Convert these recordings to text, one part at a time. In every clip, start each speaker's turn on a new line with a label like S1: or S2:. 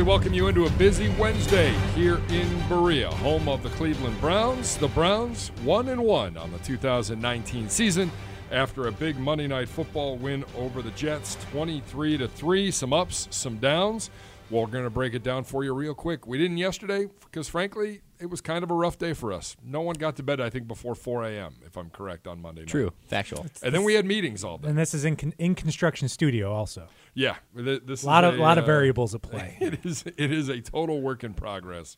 S1: we welcome you into a busy Wednesday here in Berea, home of the Cleveland Browns. The Browns one and one on the 2019 season after a big Monday night football win over the Jets, 23 to three. Some ups, some downs. Well, we're going to break it down for you real quick. We didn't yesterday because, frankly, it was kind of a rough day for us. No one got to bed, I think, before 4 a.m., if I'm correct, on Monday night.
S2: True, factual.
S1: And then we had meetings all day.
S3: And this is in con- in construction studio also.
S1: Yeah, th- this
S3: A lot
S1: is
S3: of lot of
S1: uh,
S3: variables at play.
S1: It is it is a total work in progress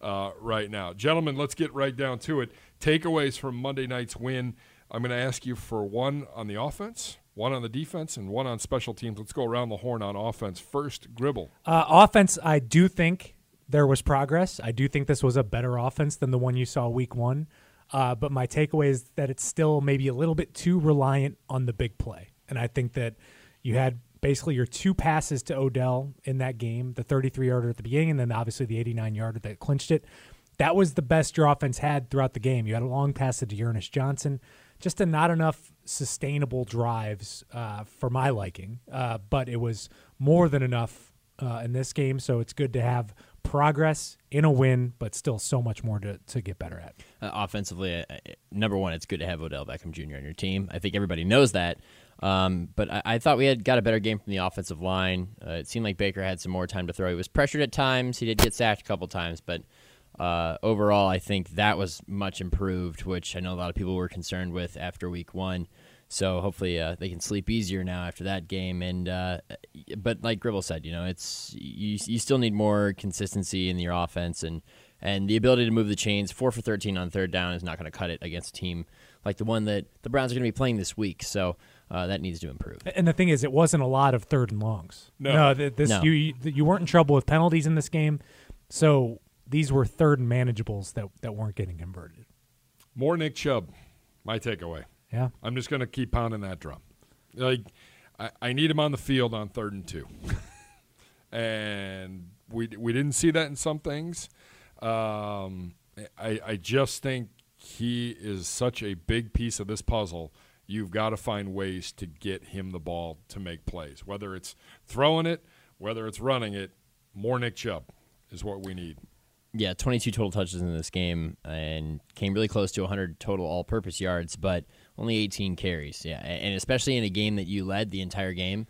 S1: uh, right now, gentlemen. Let's get right down to it. Takeaways from Monday night's win. I'm going to ask you for one on the offense, one on the defense, and one on special teams. Let's go around the horn on offense first. Gribble.
S3: Uh, offense, I do think there was progress. I do think this was a better offense than the one you saw week one. Uh, but my takeaway is that it's still maybe a little bit too reliant on the big play. And I think that you had basically your two passes to Odell in that game, the 33 yarder at the beginning, and then obviously the 89 yarder that clinched it. That was the best your offense had throughout the game. You had a long pass to Dearness Johnson, just a not enough sustainable drives uh, for my liking, uh, but it was more than enough uh, in this game. So it's good to have progress in a win, but still so much more to, to get better at.
S2: Uh, offensively, number one, it's good to have Odell Beckham Jr. on your team. I think everybody knows that. Um, but I, I thought we had got a better game from the offensive line. Uh, it seemed like Baker had some more time to throw. He was pressured at times. He did get sacked a couple times, but uh, overall, I think that was much improved, which I know a lot of people were concerned with after week one. So hopefully uh, they can sleep easier now after that game. And uh, but like Gribble said, you know, it's you, you still need more consistency in your offense and and the ability to move the chains. Four for thirteen on third down is not going to cut it against a team like the one that the Browns are going to be playing this week. So uh, that needs to improve.
S3: And the thing is, it wasn't a lot of third and longs.
S1: No.
S3: th- this
S2: No.
S3: you you- you weren't in trouble with penalties in this game, so these were third and manageables that that weren't getting converted.
S1: More Nick Chubb. My takeaway.
S3: Yeah,
S1: I'm just going to keep pounding that drum. Like, I, I need him on the field on third and two, and we we didn't see that in some things. Um, I I just think he is such a big piece of this puzzle. You've got to find ways to get him the ball to make plays, whether it's throwing it, whether it's running it. More Nick Chubb is what we need.
S2: Yeah, 22 total touches in this game and came really close to 100 total all purpose yards, but only 18 carries. Yeah, and especially in a game that you led the entire game,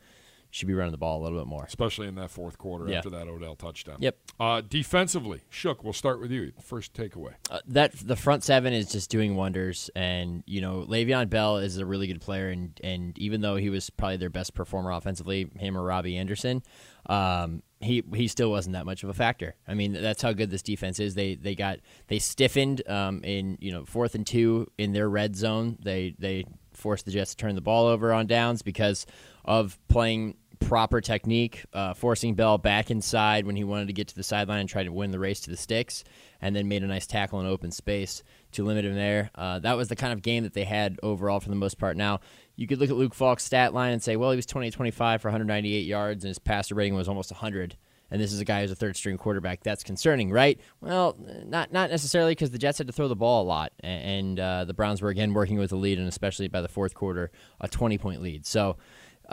S2: should be running the ball a little bit more.
S1: especially in that fourth quarter
S2: Yeah.
S1: after that Odell touchdown.
S2: Yep.
S1: Uh, defensively, Shook, we'll start with you. First takeaway.
S2: Uh, that the front seven is just doing wonders, and you know Le'Veon Bell is a really good player, and and even though he was probably their best performer offensively, him or Robbie Anderson, um, he he still wasn't that much of a factor. I mean that's how good this defense is. They they got they stiffened um, in you know fourth and two in their red zone. They they forced the Jets to turn the ball over on downs because of playing proper technique, uh, forcing Bell back inside when he wanted to get to the sideline and try to win the race to the sticks, and then made a nice tackle in open space to limit him there. Uh, that was the kind of game that they had overall for the most part. Now, you could look at Luke Falk's stat line and say, well, he was 20 25 for 198 yards, and his passer rating was almost 100. And this is a guy who's a third string quarterback. That's concerning, right? Well, not not necessarily because the Jets had to throw the ball a lot, and uh, the Browns were again working with a lead, and especially by the fourth quarter, a 20 point lead. So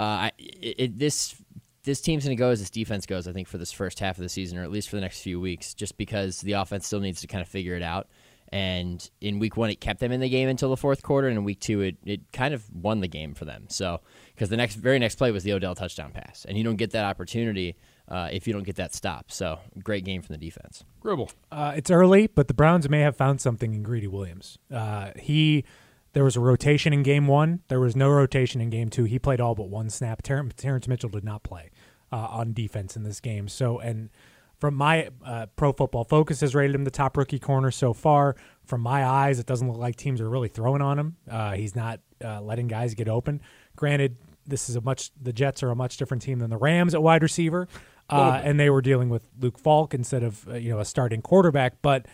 S2: I, it, it, this this team's going to go as this defense goes. I think for this first half of the season, or at least for the next few weeks, just because the offense still needs to kind of figure it out. And in week one, it kept them in the game until the fourth quarter, and in week two, it, it kind of won the game for them. So because the next very next play was the Odell touchdown pass, and you don't get that opportunity uh, if you don't get that stop. So great game from the defense.
S1: Gribble.
S3: uh, it's early, but the Browns may have found something in Greedy Williams. Uh, he there was a rotation in game one. There was no rotation in game two. He played all but one snap. Ter- Terrence Mitchell did not play uh, on defense in this game. So and from my uh, Pro Football Focus has rated him the top rookie corner so far. From my eyes, it doesn't look like teams are really throwing on him. Uh, he's not uh, letting guys get open. Granted, this is a much the Jets are a much different team than the Rams at wide receiver, uh, and they were dealing with Luke Falk instead of uh, you know a starting quarterback. But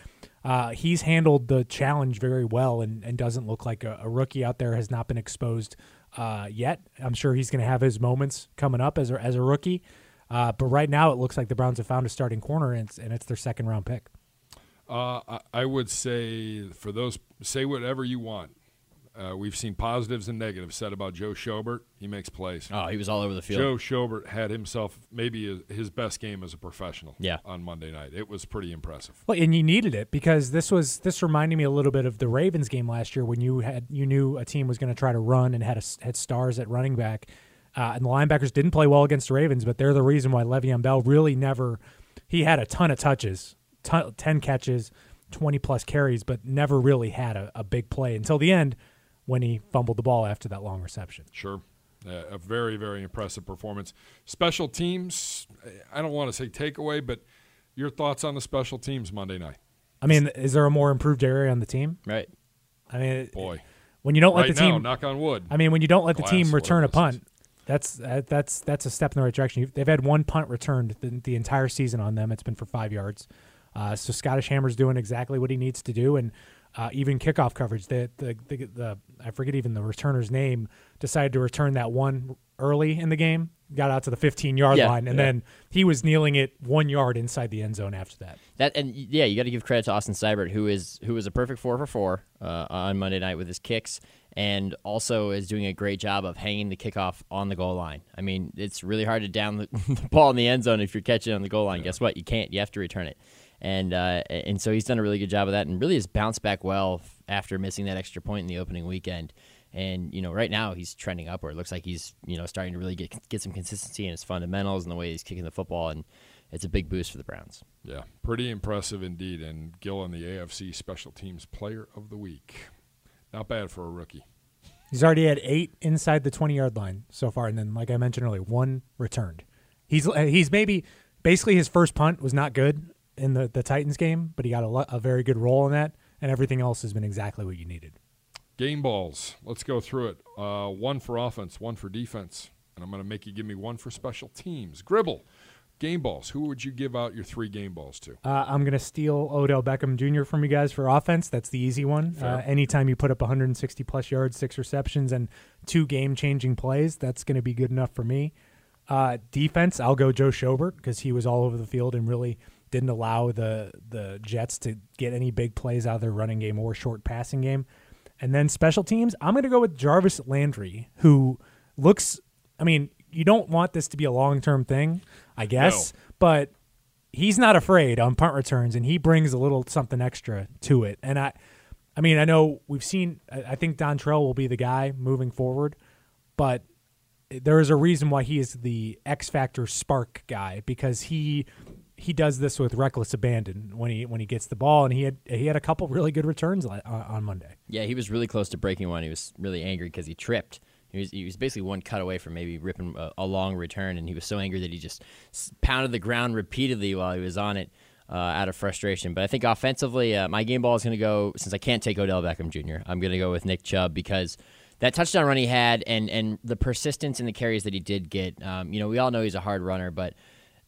S3: uh, he's handled the challenge very well and, and doesn't look like a, a rookie out there. Has not been exposed uh, yet. I'm sure he's going to have his moments coming up as a, as a rookie. Uh, but right now, it looks like the Browns have found a starting corner, and it's, and it's their second round pick.
S1: Uh, I, I would say for those, say whatever you want. Uh, we've seen positives and negatives said about Joe Schobert. He makes plays.
S2: Oh, he was all over the field.
S1: Joe Schobert had himself maybe his best game as a professional.
S2: Yeah.
S1: on Monday night, it was pretty impressive.
S3: Well, and you needed it because this was this reminded me a little bit of the Ravens game last year when you had you knew a team was going to try to run and had a, had stars at running back, uh, and the linebackers didn't play well against the Ravens, but they're the reason why Le'Veon Bell really never. He had a ton of touches, ton, ten catches, twenty plus carries, but never really had a, a big play until the end when he fumbled the ball after that long reception.
S1: Sure. Uh, a very, very impressive performance. Special teams, I don't want to say takeaway, but your thoughts on the special teams Monday night?
S3: I mean, is there a more improved area on the team?
S2: Right.
S3: I mean,
S1: Boy.
S3: when you don't
S1: right
S3: let the
S1: now,
S3: team,
S1: knock on wood.
S3: I mean, when you don't let the
S1: Glass,
S3: team return a punt, that's that's that's a step in the right direction. They've had one punt returned the, the entire season on them. It's been for five yards. Uh, so Scottish Hammer's doing exactly what he needs to do, and uh, even kickoff coverage. The, the the the I forget even the returner's name decided to return that one early in the game. Got out to the 15 yard
S2: Yeah,
S3: line, and
S2: yeah.
S3: then he was kneeling it one yard inside the end zone after that.
S2: That and yeah, you got to give credit to Austin Seibert, who is who was a perfect four for four uh, on Monday night with his kicks, and also is doing a great job of hanging the kickoff on the goal line. I mean, it's really hard to down the, the ball in the end zone if you're catching it on the goal line. Guess what? You can't. You have to return it, and uh, and so he's done a really good job of that, and really has bounced back well after missing that extra point in the opening weekend. And you know, right now he's trending upward. It looks like he's you know starting to really get get some consistency in his fundamentals and the way he's kicking the football, and it's a big boost for the Browns.
S1: yeah, pretty impressive indeed. And Gillan, the AFC Special Teams Player of the Week. Not bad for a rookie.
S3: He's already had eight inside the 20 yard line so far, and then, like I mentioned earlier, one returned. He's he's maybe basically his first punt was not good in the, the Titans game, but he got a, a very good roll in that, and everything else has been exactly what you needed.
S1: Game balls. Let's go through it. Uh, one for offense, one for defense. And I'm going to make you give me one for special teams. Gribble. Game balls. Who would you give out your three game balls to?
S3: Uh, I'm going to steal Odell Beckham Jr. from you guys for offense. That's the easy one. Uh, anytime you put up 160 plus yards, six receptions, and two game changing plays, that's going to be good enough for me. Uh, defense, I'll go Joe Schobert because he was all over the field and really didn't allow the the Jets to get any big plays out of their running game or short passing game. And then special teams, I'm going to go with Jarvis Landry, who looks. I mean, you don't want this to be a long term thing, I guess, but he's not afraid on punt returns, and he brings a little something extra to it. And I, I mean, I know we've seen. I I think Dontrell will be the guy moving forward, but there is a reason why he is the X Factor spark guy because he he does this with reckless abandon when he when he gets the ball, and he had he had a couple really good returns on, on Monday.
S2: Yeah, he was really close to breaking one. He was really angry because he tripped. He was, he was basically one cut away from maybe ripping a, a long return, and he was so angry that he just pounded the ground repeatedly while he was on it uh, out of frustration. But I think offensively, uh, my game ball is going to go, since I can't take Odell Beckham Jr., I'm going to go with Nick Chubb because that touchdown run he had and, and the persistence in the carries that he did get, um, you know, we all know he's a hard runner, but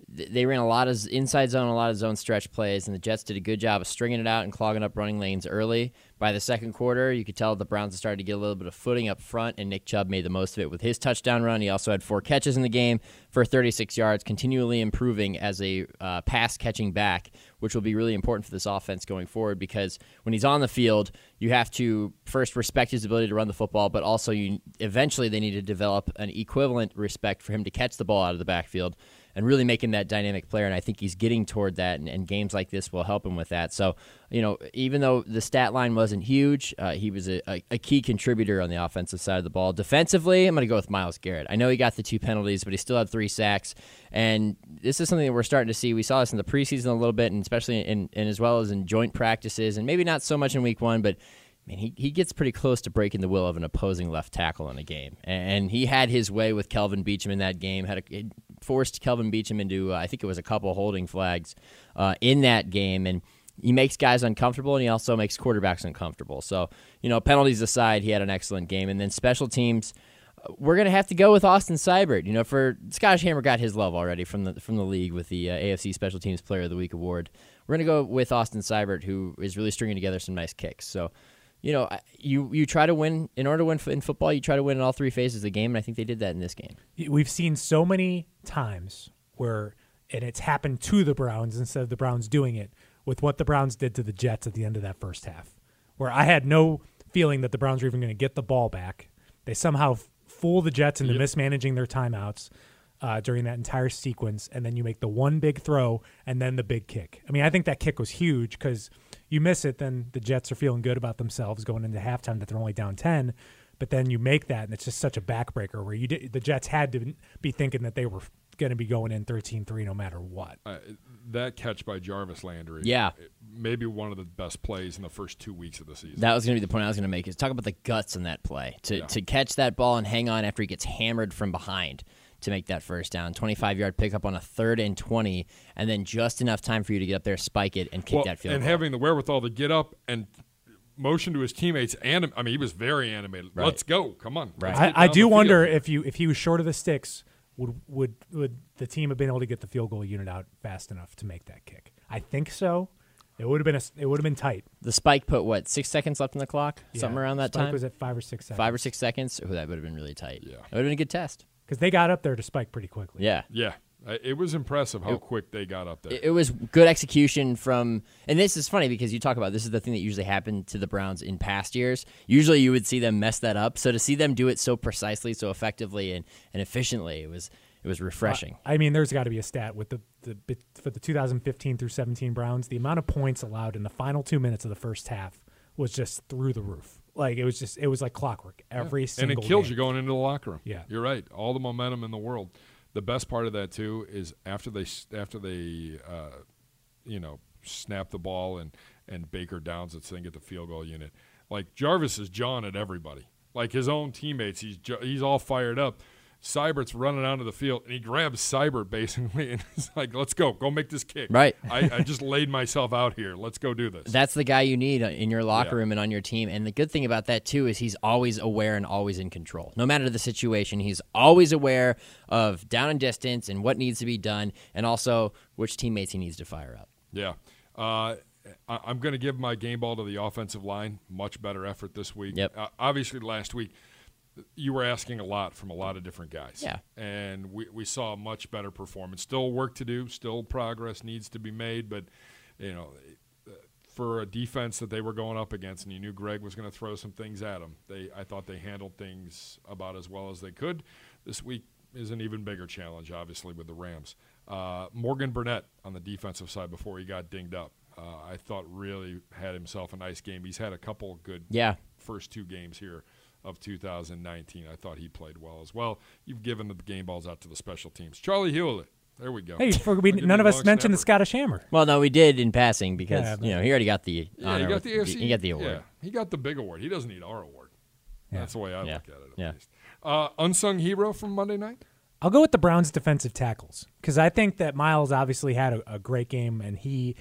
S2: they ran a lot of inside zone, a lot of zone stretch plays, and the Jets did a good job of stringing it out and clogging up running lanes early. By the second quarter, you could tell the Browns had started to get a little bit of footing up front, and Nick Chubb made the most of it with his touchdown run. He also had four catches in the game for 36 yards, continually improving as a uh, pass catching back, which will be really important for this offense going forward because when he's on the field, you have to first respect his ability to run the football, but also you eventually they need to develop an equivalent respect for him to catch the ball out of the backfield and really making that dynamic player. And I think he's getting toward that, and, and games like this will help him with that. So, you know, even though the stat line wasn't huge, uh, he was a, a, a key contributor on the offensive side of the ball. Defensively, I'm going to go with Myles Garrett. I know he got the two penalties, but he still had three sacks. And this is something that we're starting to see. We saw this in the preseason a little bit, and especially in, and as well as in joint practices, and maybe not so much in week one, but man, he, he gets pretty close to breaking the will of an opposing left tackle in a game. And he had his way with Kelvin Beachum in that game, had a, forced Kelvin Beachum into, uh, I think it was a couple holding flags uh, in that game. And he makes guys uncomfortable, and he also makes quarterbacks uncomfortable. So, you know, penalties aside, he had an excellent game. And then special teams, uh, we're gonna have to go with Austin Seibert. You know, for Scottish Hammer got his love already from the from the league with the uh, AFC Special Teams Player of the Week award. We're gonna go with Austin Seibert, who is really stringing together some nice kicks. So, you know, you you try to win in order to win in football. You try to win in all three phases of the game, and I think they did that in this game.
S3: We've seen so many times where, and it's happened to the Browns instead of the Browns doing it with what the Browns did to the Jets at the end of that first half, where I had no feeling that the Browns were even going to get the ball back. They somehow fool the Jets into
S1: Yep.
S3: mismanaging their timeouts uh, during that entire sequence, and then you make the one big throw and then the big kick. I mean, I think that kick was huge because you miss it, then the Jets are feeling good about themselves going into halftime that they're only down ten. But then you make that, and it's just such a backbreaker where you did, the Jets had to be thinking that they were going to be going in 13-3 no matter what.
S1: Uh, that catch by Jarvis Landry,
S2: Yeah.
S1: maybe one of the best plays in the first two weeks of the season.
S2: That was going to be the point I was going to make. Is talk about the guts in that play to
S1: Yeah.
S2: to catch that ball and hang on after he gets hammered from behind to make that first down. Twenty five yard pickup on a third and twenty, and then just enough time for you to get up there, spike it, and kick
S1: Well,
S2: that field goal.
S1: and
S2: goal.
S1: having the wherewithal to get up and motion to his teammates. And I mean, he was very animated.
S2: Right.
S1: Let's go! Come on.
S2: Right.
S3: I, I do
S1: the
S3: wonder
S1: field.
S3: if you if he was short of the sticks, would would would the team have been able to get the field goal unit out fast enough to make that kick? I think so. It would have been a, it would have been tight.
S2: the spike put what six seconds left in the clock, something around that
S3: Spike
S2: time.
S3: was at five or six seconds.
S2: Five or six seconds. Oh, that would have been really tight.
S1: Yeah.
S2: it would have been a good test.
S3: Because they got up there to spike pretty quickly.
S2: Yeah.
S1: Yeah, it was impressive how quick they got up there.
S2: It, it was good execution from, and this is funny because you talk about this is the thing that usually happened to the Browns in past years. Usually, you would see them mess that up. So to see them do it so precisely, so effectively, and, and efficiently, it was it was refreshing.
S3: I mean, there's got to be a stat with the, the for the 2015 through 17 Browns. The amount of points allowed in the final two minutes of the first half was just through the roof. Like it was just it was like clockwork every
S1: and
S3: single.
S1: And it kills
S3: game.
S1: you going into the locker room.
S3: Yeah.
S1: you're right. All the momentum in the world. The best part of that too is after they after they uh, you know snap the ball and and Baker downs it so they get the field goal unit. Like Jarvis is jawing at everybody, like his own teammates. He's he's all fired up. Seibert's running onto the field and he grabs Seibert basically and he's like, "Let's go, go make this kick."
S2: Right.
S1: I, I just laid myself out here. Let's go do this.
S2: That's the guy you need in your locker
S1: Yeah.
S2: room and on your team. And the good thing about that too is he's always aware and always in control. No matter the situation, he's always aware of down and distance and what needs to be done, and also which teammates he needs to fire up.
S1: Yeah. Uh, I- I'm going to give my game ball to the offensive line. Much better effort this week.
S2: Yep.
S1: Uh, obviously, last week, you were asking a lot from a lot of different guys.
S2: Yeah.
S1: And we, we saw a much better performance. Still work to do, still progress needs to be made, but, you know, for a defense that they were going up against, and you knew Gregg was going to throw some things at them. They, I thought they handled things about as well as they could. This week is an even bigger challenge, obviously, with the Rams. Uh, Morgan Burnett on the defensive side before he got dinged up, uh, I thought really had himself a nice game. He's had a couple good
S2: Yeah.
S1: first two games here of 2019. I thought he played well as well. You've given the game balls out to the special teams. Charlie Hewlett. There we go.
S3: Hey, for, we, none of us
S1: long
S3: mentioned the. Scottish Hammer.
S2: Well, no, we did in passing because
S3: Yeah,
S2: you know he already got the
S1: Yeah,
S2: honor
S1: he got the AFC.
S2: he got the award.
S1: Yeah, he got the big award. He doesn't need our award.
S3: Yeah.
S1: That's the way I
S2: Yeah.
S1: look at it. At
S2: Yeah.
S1: least. Uh, unsung hero from Monday night.
S3: I'll go with the Browns defensive tackles because I think that Myles obviously had a, a great game and he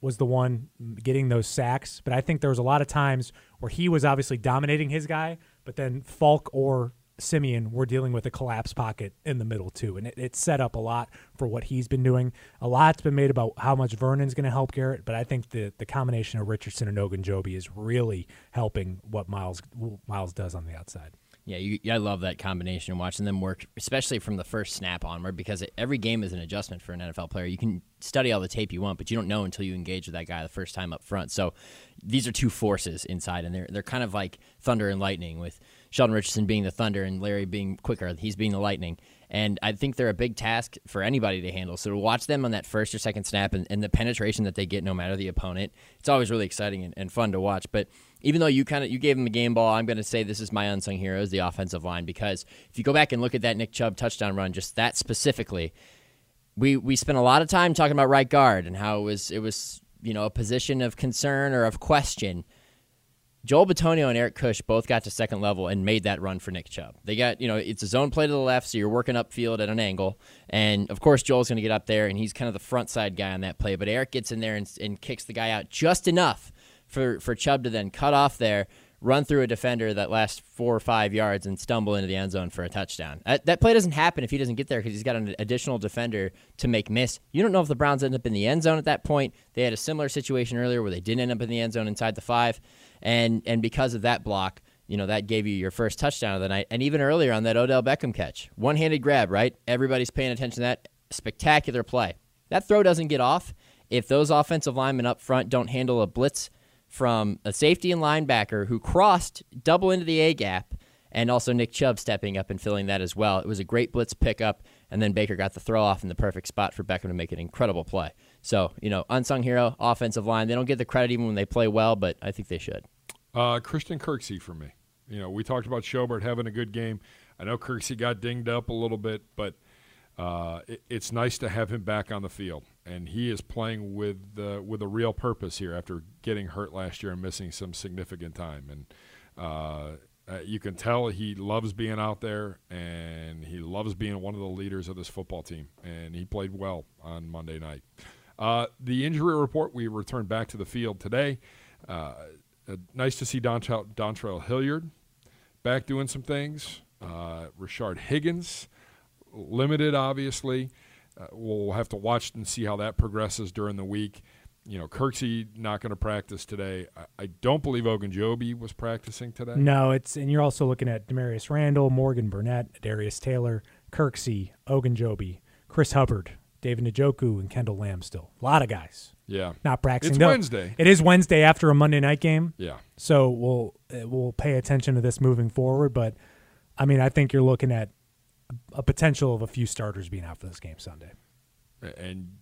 S3: was the one getting those sacks. But I think there was a lot of times where he was obviously dominating his guy, but then Falk or Siemian were dealing with a collapse pocket in the middle too, and it, it set up a lot for what he's been doing. A lot's been made about how much Vernon's going to help Garrett, but I think the the combination of Richardson and Ogunjobi is really helping what Myles Myles does on the outside.
S2: Yeah, you, I love that combination watching them work, especially from the first snap onward, because it, every game is an adjustment for an NFL player. You can study all the tape you want, but you don't know until you engage with that guy the first time up front. So these are two forces inside, and they're they're kind of like thunder and lightning, with Sheldon Richardson being the thunder and Larry being quicker. He's being the lightning. And I think they're a big task for anybody to handle. So to watch them on that first or second snap and, and the penetration that they get no matter the opponent, it's always really exciting and, and fun to watch. But even though you kind of you gave them a game ball, I'm going to say this is my unsung hero is the offensive line because if you go back and look at that Nick Chubb touchdown run, just that specifically, we we spent a lot of time talking about right guard and how it was it was you know a position of concern or of question. Joel Bitonio and Eric Kush both got to second level and made that run for Nick Chubb. They got, you know, it's a zone play to the left, so you're working upfield at an angle. And of course, Joel's going to get up there, and he's kind of the front side guy on that play. But Eric gets in there and, and kicks the guy out just enough for, for Chubb to then cut off there, run through a defender that lasts four or five yards, and stumble into the end zone for a touchdown. That, that play doesn't happen if he doesn't get there because he's got an additional defender to make miss. You don't know if the Browns end up in the end zone at that point. They had a similar situation earlier where they didn't end up in the end zone inside the five. And and because of that block, you know, that gave you your first touchdown of the night. And even earlier on that Odell Beckham catch, one handed grab, right? Everybody's paying attention to that. Spectacular play. That throw doesn't get off if those offensive linemen up front don't handle a blitz from a safety and linebacker who crossed double into the A gap, and also Nick Chubb stepping up and filling that as well. It was a great blitz pickup, and then Baker got the throw off in the perfect spot for Beckham to make an incredible play. So, you know, unsung hero, offensive line. They don't get the credit even when they play well, but I think they should.
S1: Uh, Christian Kirksey for me. You know, we talked about Schobert having a good game. I know Kirksey got dinged up a little bit, but uh, it, it's nice to have him back on the field, and he is playing with uh, with a real purpose here after getting hurt last year and missing some significant time. And uh, uh, you can tell he loves being out there, and he loves being one of the leaders of this football team. And he played well on Monday night. Uh, the injury report: We returned back to the field today. Uh, nice to see Dontrell, Dontrell Hilliard back doing some things. Rashard Higgins, limited, obviously. Uh, we'll have to watch and see how that progresses during the week. You know, Kirksey not going to practice today. I, I, don't believe Ogunjobi was practicing today.
S3: No, it's and you're also looking at Damarious Randall, Morgan Burnett, Darius Taylor, Kirksey, Ogunjobi, Chris Hubbard, David Njoku, and Kendall Lamm. Still a lot of guys.
S1: Yeah,
S3: not practicing.
S1: It's Wednesday.
S3: It is Wednesday after a Monday night game.
S1: Yeah.
S3: So we'll we'll pay attention to this moving forward, but I mean, I think you're looking at a potential of a few starters being out for this game Sunday.
S1: And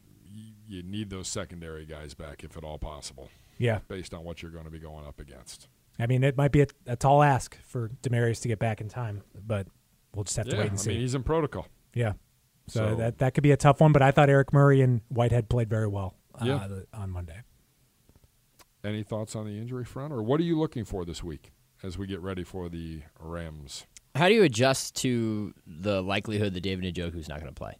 S1: you need those secondary guys back if at all possible.
S3: Yeah.
S1: Based on what you're going to be going up against.
S3: I mean, it might be a, a tall ask for Damarious to get back in time, but we'll just have to wait and
S1: I
S3: see.
S1: mean, he's in protocol.
S3: Yeah. So, so, that that could be a tough one, but I thought Eric Murray and Whitehead played very well uh,
S1: yeah.
S3: on Monday.
S1: Any thoughts on the injury front, or what are you looking for this week as we get ready for the Rams?
S2: How do you adjust to the likelihood that David Njoku's not going to play?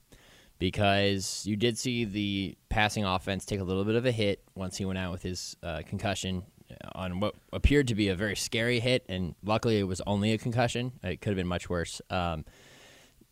S2: Because you did see the passing offense take a little bit of a hit once he went out with his uh, concussion on what appeared to be a very scary hit, and luckily it was only a concussion. It could have been much worse. Um,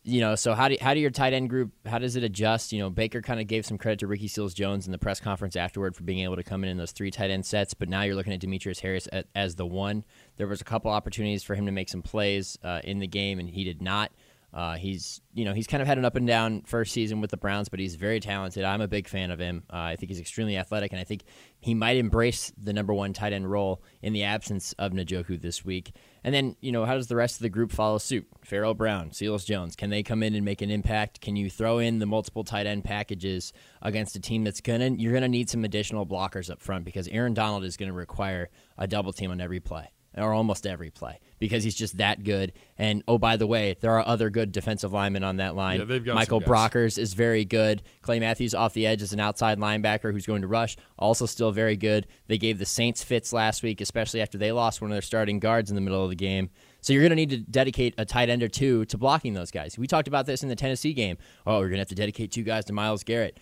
S2: you know, so how do how do your tight end group how does it adjust? You know, Baker kind of gave some credit to Ricky Seals Jones in the press conference afterward for being able to come in in those three tight end sets, but now you're looking at Demetrius Harris at, as the one. There was a couple opportunities for him to make some plays uh, in the game, and he did not. Uh, he's you know he's kind of had an up and down first season with the Browns, but he's very talented. I'm a big fan of him. Uh, I think he's extremely athletic, and I think he might embrace the number one tight end role in the absence of Njoku this week. And then you know how does the rest of the group follow suit? Pharaoh Brown, Seals Jones, can they come in and make an impact? Can you throw in the multiple tight end packages against a team that's gonna you're gonna need some additional blockers up front because Aaron Donald is gonna require a double team on every play or almost every play because he's just that good. And oh, by the way, there are other good defensive linemen on that line.
S1: Yeah,
S2: Michael. Brockers is very good. Clay Matthews off the edge is an outside linebacker who's going to rush, also still very good. They gave the Saints fits last week, especially after they lost one of their starting guards in the middle of the game. So you're going to need to dedicate a tight end or two to blocking those guys. We talked about this in the Tennessee game. Oh, we're going to have to dedicate two guys to Myles Garrett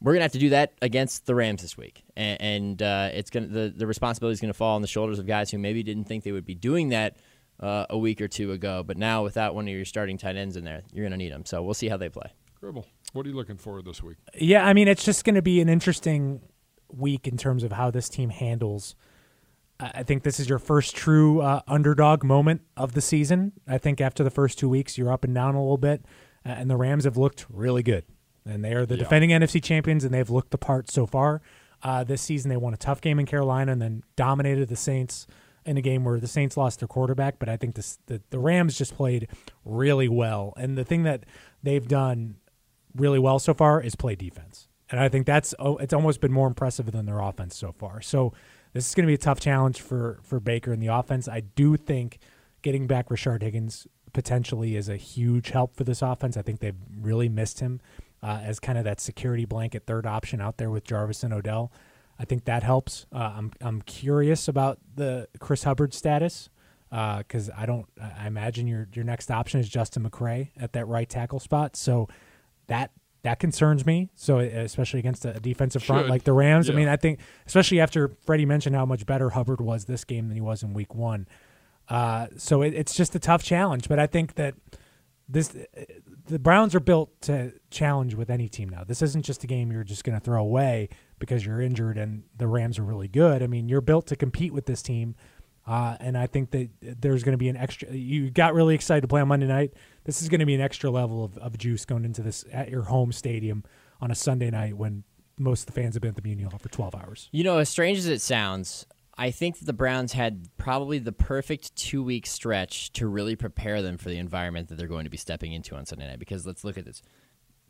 S2: we're gonna have to do that against the Rams this week, and, and uh, it's gonna the the responsibility is gonna fall on the shoulders of guys who maybe didn't think they would be doing that uh, a week or two ago, but now without one of your starting tight ends in there, you're gonna need them. So we'll see how they play.
S1: Gribble, what are you looking for this week?
S3: Yeah, I mean it's just gonna be an interesting week in terms of how this team handles. I think this is your first true uh, underdog moment of the season. I think after the first two weeks, you're up and down a little bit, uh, and the Rams have looked really good and they are the
S1: Yeah.
S3: defending NFC champions, and they've looked the part so far. Uh, this season, they won a tough game in Carolina and then dominated the Saints in a game where the Saints lost their quarterback. But I think this, the the Rams just played really well, and the thing that they've done really well so far is play defense, and I think that's oh, it's almost been more impressive than their offense so far. So this is going to be a tough challenge for for Baker in the offense. I do think getting back Rashard Higgins potentially is a huge help for this offense. I think they've really missed him uh, as kind of that security blanket third option out there with Jarvis and Odell. I think that helps. Uh, I'm I'm curious about the Chris Hubbard status because I don't. I imagine your your next option is Justin McCray at that right tackle spot. So that that concerns me. So especially against a defensive front
S1: Should.
S3: like the Rams. I mean, I think especially after Freddie mentioned how much better Hubbard was this game than he was in Week One. Uh, so it, it's just a tough challenge. But I think that this the Browns are built to challenge with any team now. This isn't just a game you're just going to throw away because you're injured and the Rams are really good. I mean, you're built to compete with this team. Uh, and I think that there's going to be an extra. You got really excited to play on Monday night. This is going to be an extra level of, of juice going into this at your home stadium on a Sunday night when most of the fans have been at the Muni Hall for 12 hours.
S2: You know, as strange as it sounds, I think that the Browns had probably the perfect two week stretch to really prepare them for the environment that they're going to be stepping into on Sunday night. Because let's look at this.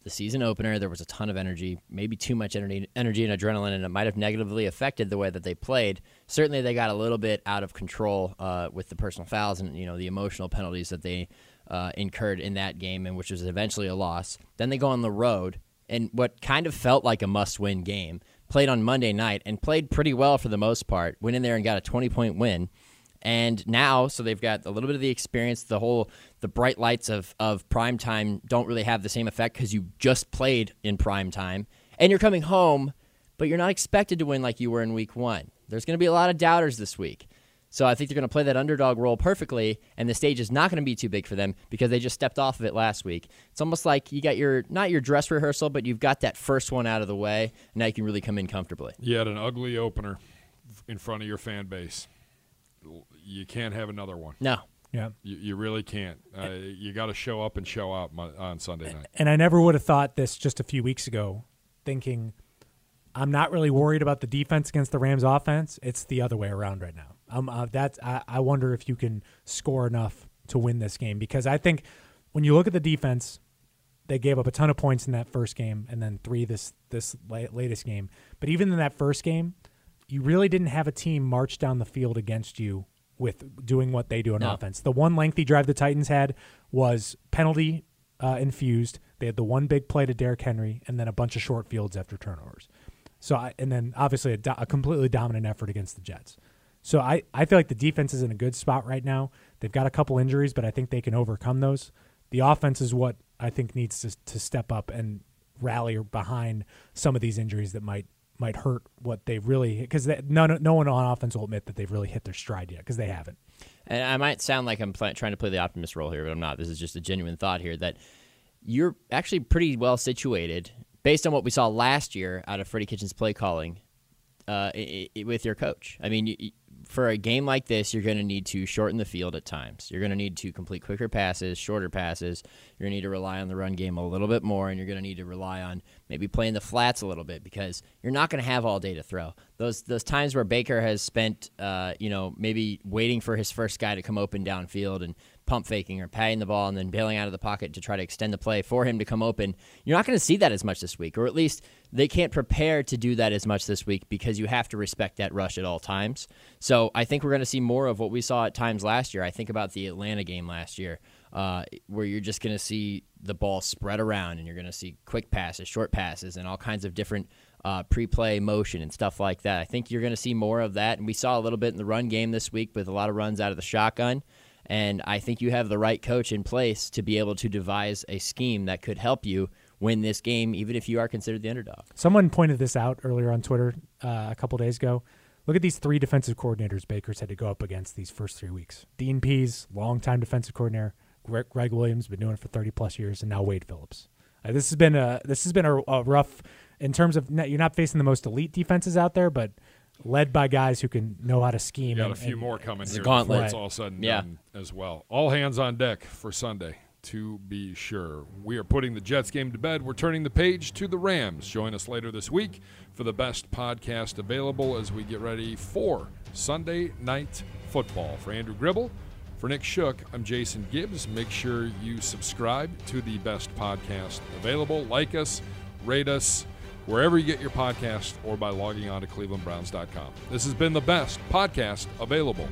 S2: The season opener, there was a ton of energy, maybe too much energy, energy and adrenaline, and it might have negatively affected the way that they played. Certainly, they got a little bit out of control uh, with the personal fouls and you know the emotional penalties that they uh, incurred in that game, and which was eventually a loss. Then they go on the road, and what kind of felt like a must-win game played on Monday night and played pretty well for the most part. Went in there and got a 20 point win. And now, so they've got a little bit of the experience. The whole the bright lights of of prime time don't really have the same effect because you just played in prime time, and you're coming home, but you're not expected to win like you were in week one. There's going to be a lot of doubters this week. So I think they're going to play that underdog role perfectly, and the stage is not going to be too big for them because they just stepped off of it last week. It's almost like you got your not your dress rehearsal, but you've got that first one out of the way, and now you can really come in comfortably.
S1: You had an ugly opener in front of your fan base. You can't have another one.
S2: No.
S3: Yeah.
S1: You, you really can't. Uh, you got to show up and show out on Sunday night.
S3: And I never would have thought this just a few weeks ago, thinking I'm not really worried about the defense against the Rams offense. It's the other way around right now. Um, uh, that's I, I wonder if you can score enough to win this game because I think when you look at the defense, they gave up a ton of points in that first game and then three this this latest game. But even in that first game, you really didn't have a team march down the field against you with doing what they do on no. offense. The one lengthy drive the Titans had was penalty uh, infused. They had the one big play to Derrick Henry and then a bunch of short fields after turnovers. So I, and then obviously a, do, a completely dominant effort against the Jets. So I, I feel like the defense is in a good spot right now. They've got a couple injuries, but I think they can overcome those. The offense is what I think needs to, to step up and rally behind some of these injuries that might might hurt what they really because no no one on offense will admit that they've really hit their stride yet because they haven't.
S2: And I might sound like I'm pl- trying to play the optimist role here, but I'm not. This is just a genuine thought here that you're actually pretty well situated based on what we saw last year out of Freddie Kitchens' play calling uh, with your coach. I mean, you, for a game like this, you're going to need to shorten the field at times. You're going to need to complete quicker passes, shorter passes. You're going to need to rely on the run game a little bit more, and you're going to need to rely on maybe playing the flats a little bit because you're not going to have all day to throw. Those those times where Baker has spent, uh, you know, maybe waiting for his first guy to come open downfield and pump faking or patting the ball and then bailing out of the pocket to try to extend the play for him to come open. You're not going to see that as much this week, or at least they can't prepare to do that as much this week because you have to respect that rush at all times. So I think we're going to see more of what we saw at times last year. I think about the Atlanta game last year. Uh, where you're just going to see the ball spread around and you're going to see quick passes, short passes, and all kinds of different uh, pre-play motion and stuff like that. I think you're going to see more of that, and we saw a little bit in the run game this week with a lot of runs out of the shotgun. And I think you have the right coach in place to be able to devise a scheme that could help you win this game, even if you are considered the underdog.
S3: Someone pointed this out earlier on Twitter uh, a couple days ago. Look at these three defensive coordinators Baker's had to go up against these first three weeks. Dean Pees, longtime defensive coordinator. Greg, Gregg Williams, been doing it for 30 plus years, and now Wade Phillips. Uh, this has been a this has been a, a rough in terms of you're not facing the most elite defenses out there, but led by guys who can know how to scheme.
S1: Got
S3: and,
S1: a few
S3: and,
S1: more coming here.
S2: Gauntlet.
S1: It's all sudden yeah. done as well. All hands on deck for Sunday, to be sure. We are putting the Jets game to bed. We're turning the page to the Rams. Join us later this week for the best podcast available as we get ready for Sunday night football. For Andrew Gribble, for Nick Shook, I'm Jason Gibbs. Make sure you subscribe to the best podcast available. Like us, rate us wherever you get your podcast or by logging on to clevelandbrowns.com. This has been the best podcast available.